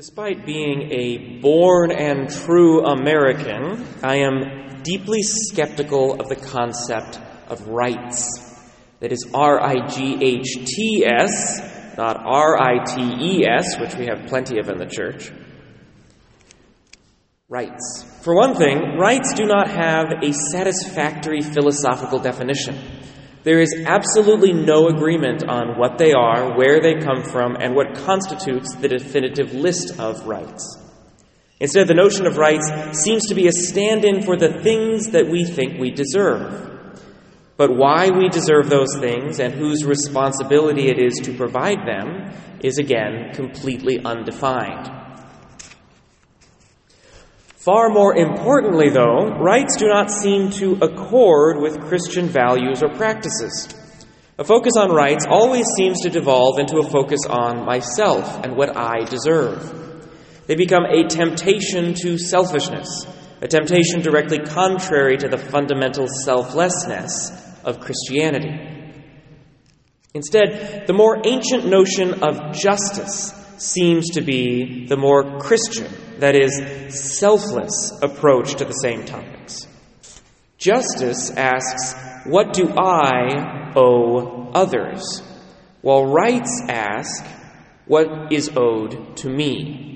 Despite being a born and true American, I am deeply skeptical of the concept of rights. That is R I G H T S, not R I T E S, which we have plenty of in the church. Rights. For one thing, rights do not have a satisfactory philosophical definition. There is absolutely no agreement on what they are, where they come from, and what constitutes the definitive list of rights. Instead, the notion of rights seems to be a stand in for the things that we think we deserve. But why we deserve those things and whose responsibility it is to provide them is again completely undefined. Far more importantly, though, rights do not seem to accord with Christian values or practices. A focus on rights always seems to devolve into a focus on myself and what I deserve. They become a temptation to selfishness, a temptation directly contrary to the fundamental selflessness of Christianity. Instead, the more ancient notion of justice seems to be the more Christian that is, selfless approach to the same topics. Justice asks, What do I owe others? While rights ask, What is owed to me?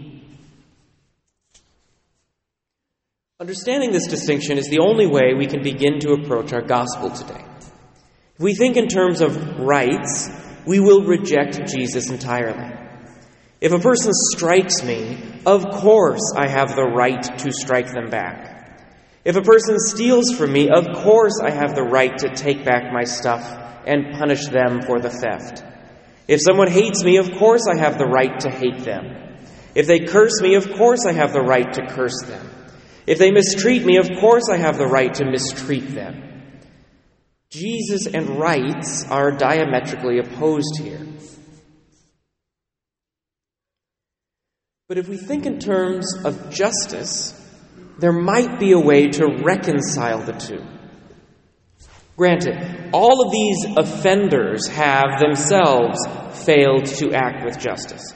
Understanding this distinction is the only way we can begin to approach our gospel today. If we think in terms of rights, we will reject Jesus entirely. If a person strikes me, of course I have the right to strike them back. If a person steals from me, of course I have the right to take back my stuff and punish them for the theft. If someone hates me, of course I have the right to hate them. If they curse me, of course I have the right to curse them. If they mistreat me, of course I have the right to mistreat them. Jesus and rights are diametrically opposed here. But if we think in terms of justice, there might be a way to reconcile the two. Granted, all of these offenders have themselves failed to act with justice.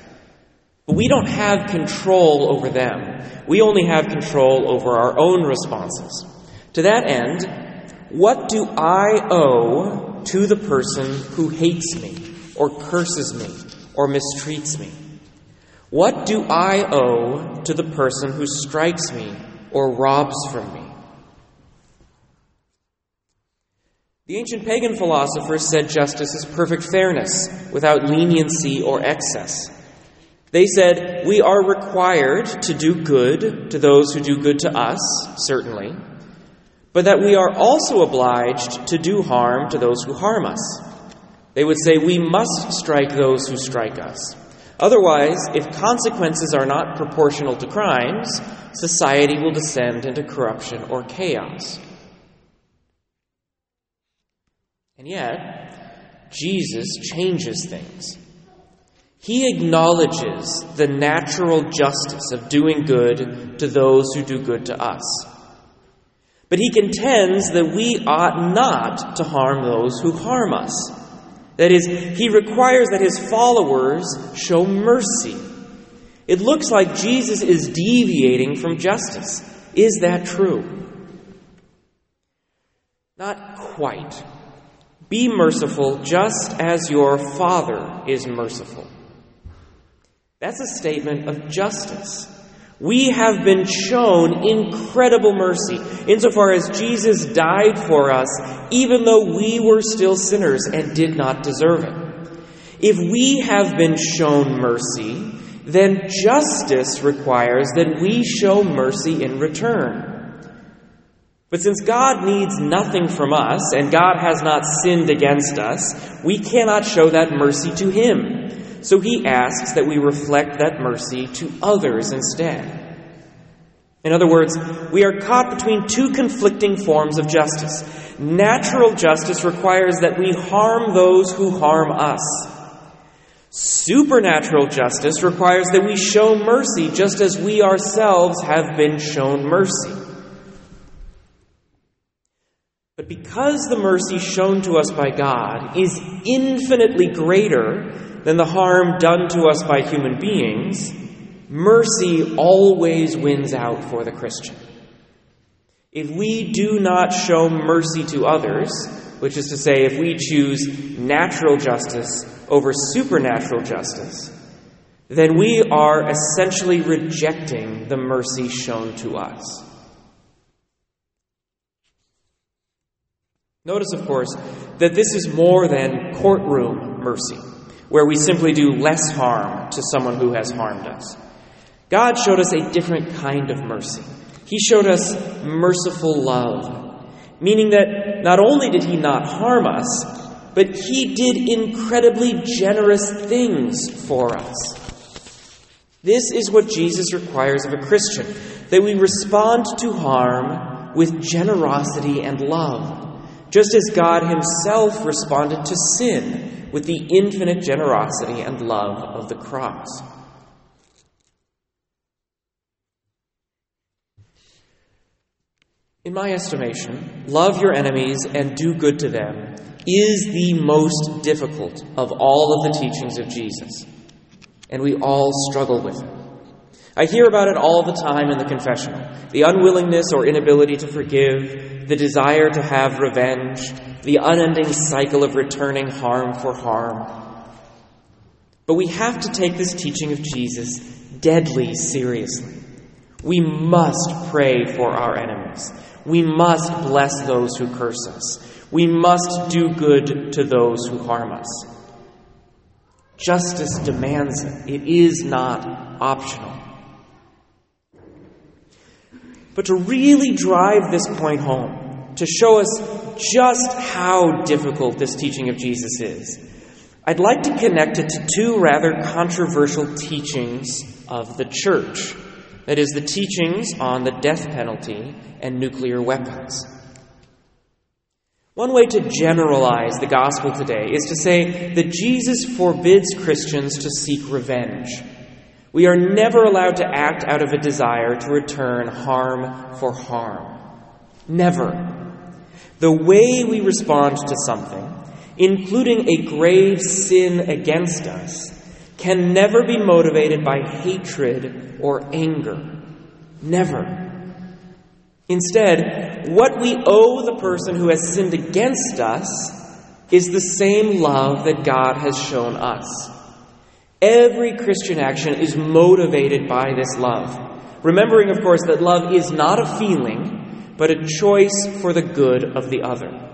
But we don't have control over them. We only have control over our own responses. To that end, what do I owe to the person who hates me, or curses me, or mistreats me? What do I owe to the person who strikes me or robs from me? The ancient pagan philosophers said justice is perfect fairness, without leniency or excess. They said we are required to do good to those who do good to us, certainly, but that we are also obliged to do harm to those who harm us. They would say we must strike those who strike us. Otherwise, if consequences are not proportional to crimes, society will descend into corruption or chaos. And yet, Jesus changes things. He acknowledges the natural justice of doing good to those who do good to us. But he contends that we ought not to harm those who harm us. That is, he requires that his followers show mercy. It looks like Jesus is deviating from justice. Is that true? Not quite. Be merciful just as your Father is merciful. That's a statement of justice. We have been shown incredible mercy insofar as Jesus died for us, even though we were still sinners and did not deserve it. If we have been shown mercy, then justice requires that we show mercy in return. But since God needs nothing from us and God has not sinned against us, we cannot show that mercy to Him. So he asks that we reflect that mercy to others instead. In other words, we are caught between two conflicting forms of justice. Natural justice requires that we harm those who harm us. Supernatural justice requires that we show mercy just as we ourselves have been shown mercy. But because the mercy shown to us by God is infinitely greater than the harm done to us by human beings, mercy always wins out for the Christian. If we do not show mercy to others, which is to say, if we choose natural justice over supernatural justice, then we are essentially rejecting the mercy shown to us. Notice, of course, that this is more than courtroom mercy, where we simply do less harm to someone who has harmed us. God showed us a different kind of mercy. He showed us merciful love, meaning that not only did He not harm us, but He did incredibly generous things for us. This is what Jesus requires of a Christian that we respond to harm with generosity and love, just as God Himself responded to sin with the infinite generosity and love of the cross. In my estimation, love your enemies and do good to them is the most difficult of all of the teachings of Jesus and we all struggle with it. I hear about it all the time in the confessional the unwillingness or inability to forgive, the desire to have revenge, the unending cycle of returning harm for harm. But we have to take this teaching of Jesus deadly seriously. We must pray for our enemies. We must bless those who curse us. We must do good to those who harm us. Justice demands it. It is not optional. But to really drive this point home, to show us just how difficult this teaching of Jesus is, I'd like to connect it to two rather controversial teachings of the church. That is, the teachings on the death penalty and nuclear weapons. One way to generalize the gospel today is to say that Jesus forbids Christians to seek revenge. We are never allowed to act out of a desire to return harm for harm. Never. The way we respond to something, including a grave sin against us, can never be motivated by hatred or anger. Never. Instead, what we owe the person who has sinned against us is the same love that God has shown us. Every Christian action is motivated by this love. Remembering, of course, that love is not a feeling, but a choice for the good of the other.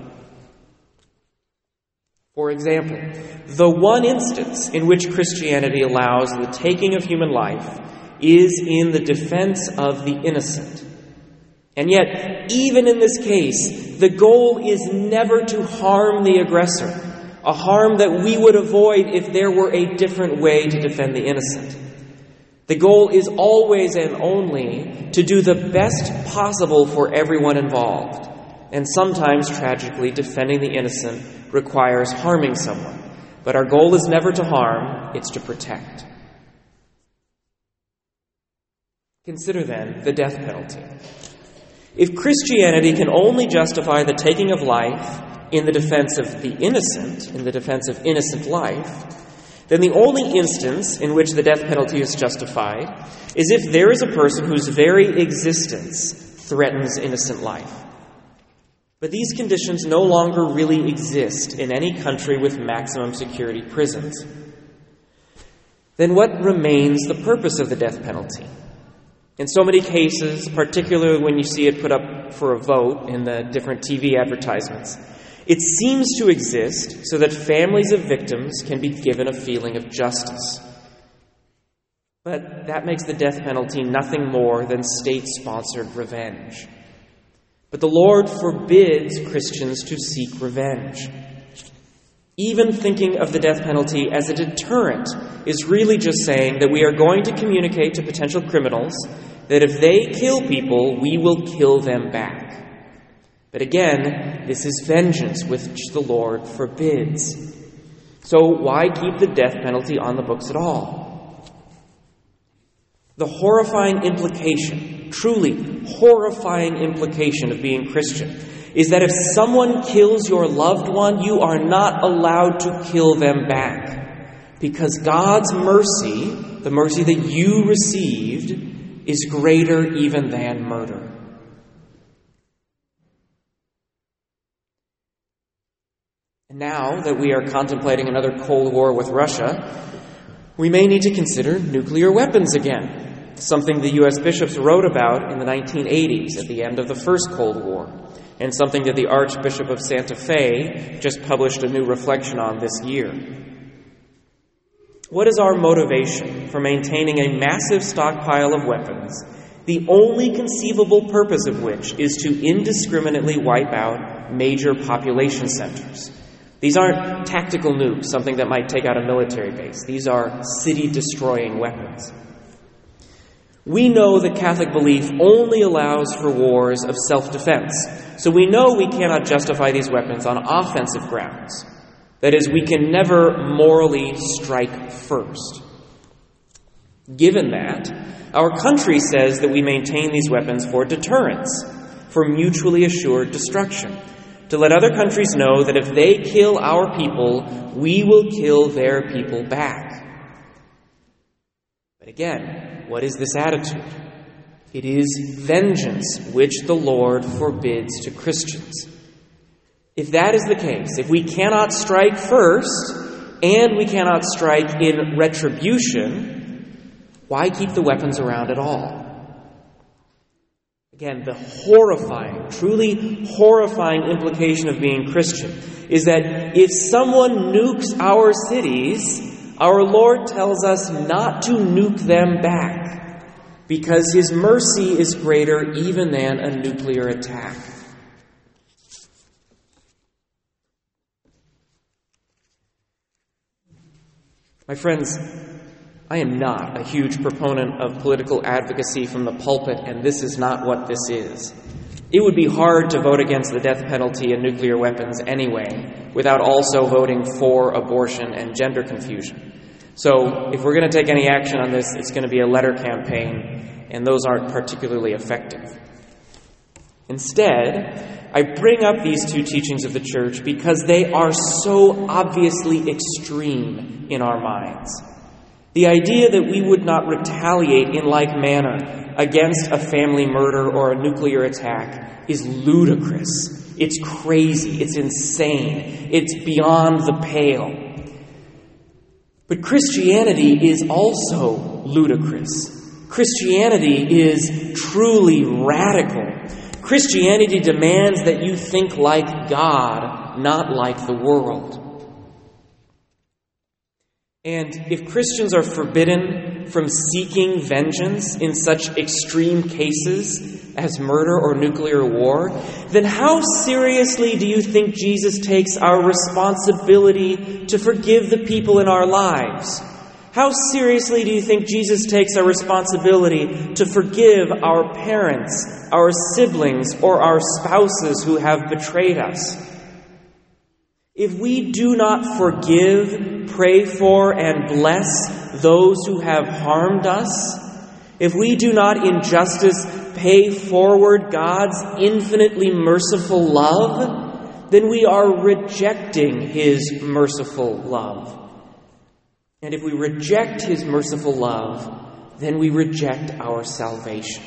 For example, the one instance in which Christianity allows the taking of human life is in the defense of the innocent. And yet, even in this case, the goal is never to harm the aggressor, a harm that we would avoid if there were a different way to defend the innocent. The goal is always and only to do the best possible for everyone involved. And sometimes, tragically, defending the innocent requires harming someone. But our goal is never to harm, it's to protect. Consider then the death penalty. If Christianity can only justify the taking of life in the defense of the innocent, in the defense of innocent life, then the only instance in which the death penalty is justified is if there is a person whose very existence threatens innocent life. But these conditions no longer really exist in any country with maximum security prisons. Then what remains the purpose of the death penalty? In so many cases, particularly when you see it put up for a vote in the different TV advertisements, it seems to exist so that families of victims can be given a feeling of justice. But that makes the death penalty nothing more than state sponsored revenge. But the Lord forbids Christians to seek revenge. Even thinking of the death penalty as a deterrent is really just saying that we are going to communicate to potential criminals that if they kill people, we will kill them back. But again, this is vengeance which the Lord forbids. So why keep the death penalty on the books at all? The horrifying implication, truly horrifying implication of being Christian, is that if someone kills your loved one, you are not allowed to kill them back. Because God's mercy the mercy that you received, is greater even than murder. Now that we are contemplating another Cold War with Russia, we may need to consider nuclear weapons again, something the U.S. bishops wrote about in the 1980s at the end of the First Cold War, and something that the Archbishop of Santa Fe just published a new reflection on this year. What is our motivation for maintaining a massive stockpile of weapons, the only conceivable purpose of which is to indiscriminately wipe out major population centers? These aren't tactical nukes, something that might take out a military base. These are city destroying weapons. We know that Catholic belief only allows for wars of self defense, so we know we cannot justify these weapons on offensive grounds. That is, we can never morally strike first. Given that, our country says that we maintain these weapons for deterrence, for mutually assured destruction to let other countries know that if they kill our people, we will kill their people back. But again, what is this attitude? It is vengeance which the Lord forbids to Christians. If that is the case, if we cannot strike first and we cannot strike in retribution, why keep the weapons around at all? Again, the horrifying, truly horrifying implication of being Christian is that if someone nukes our cities, our Lord tells us not to nuke them back because his mercy is greater even than a nuclear attack. My friends, I am not a huge proponent of political advocacy from the pulpit, and this is not what this is. It would be hard to vote against the death penalty and nuclear weapons anyway, without also voting for abortion and gender confusion. So, if we're going to take any action on this, it's going to be a letter campaign, and those aren't particularly effective. Instead, I bring up these two teachings of the church because they are so obviously extreme in our minds. The idea that we would not retaliate in like manner against a family murder or a nuclear attack is ludicrous. It's crazy. It's insane. It's beyond the pale. But Christianity is also ludicrous. Christianity is truly radical. Christianity demands that you think like God, not like the world. And if Christians are forbidden from seeking vengeance in such extreme cases as murder or nuclear war, then how seriously do you think Jesus takes our responsibility to forgive the people in our lives? How seriously do you think Jesus takes our responsibility to forgive our parents, our siblings, or our spouses who have betrayed us? If we do not forgive, pray for, and bless those who have harmed us, if we do not in justice pay forward God's infinitely merciful love, then we are rejecting His merciful love. And if we reject His merciful love, then we reject our salvation.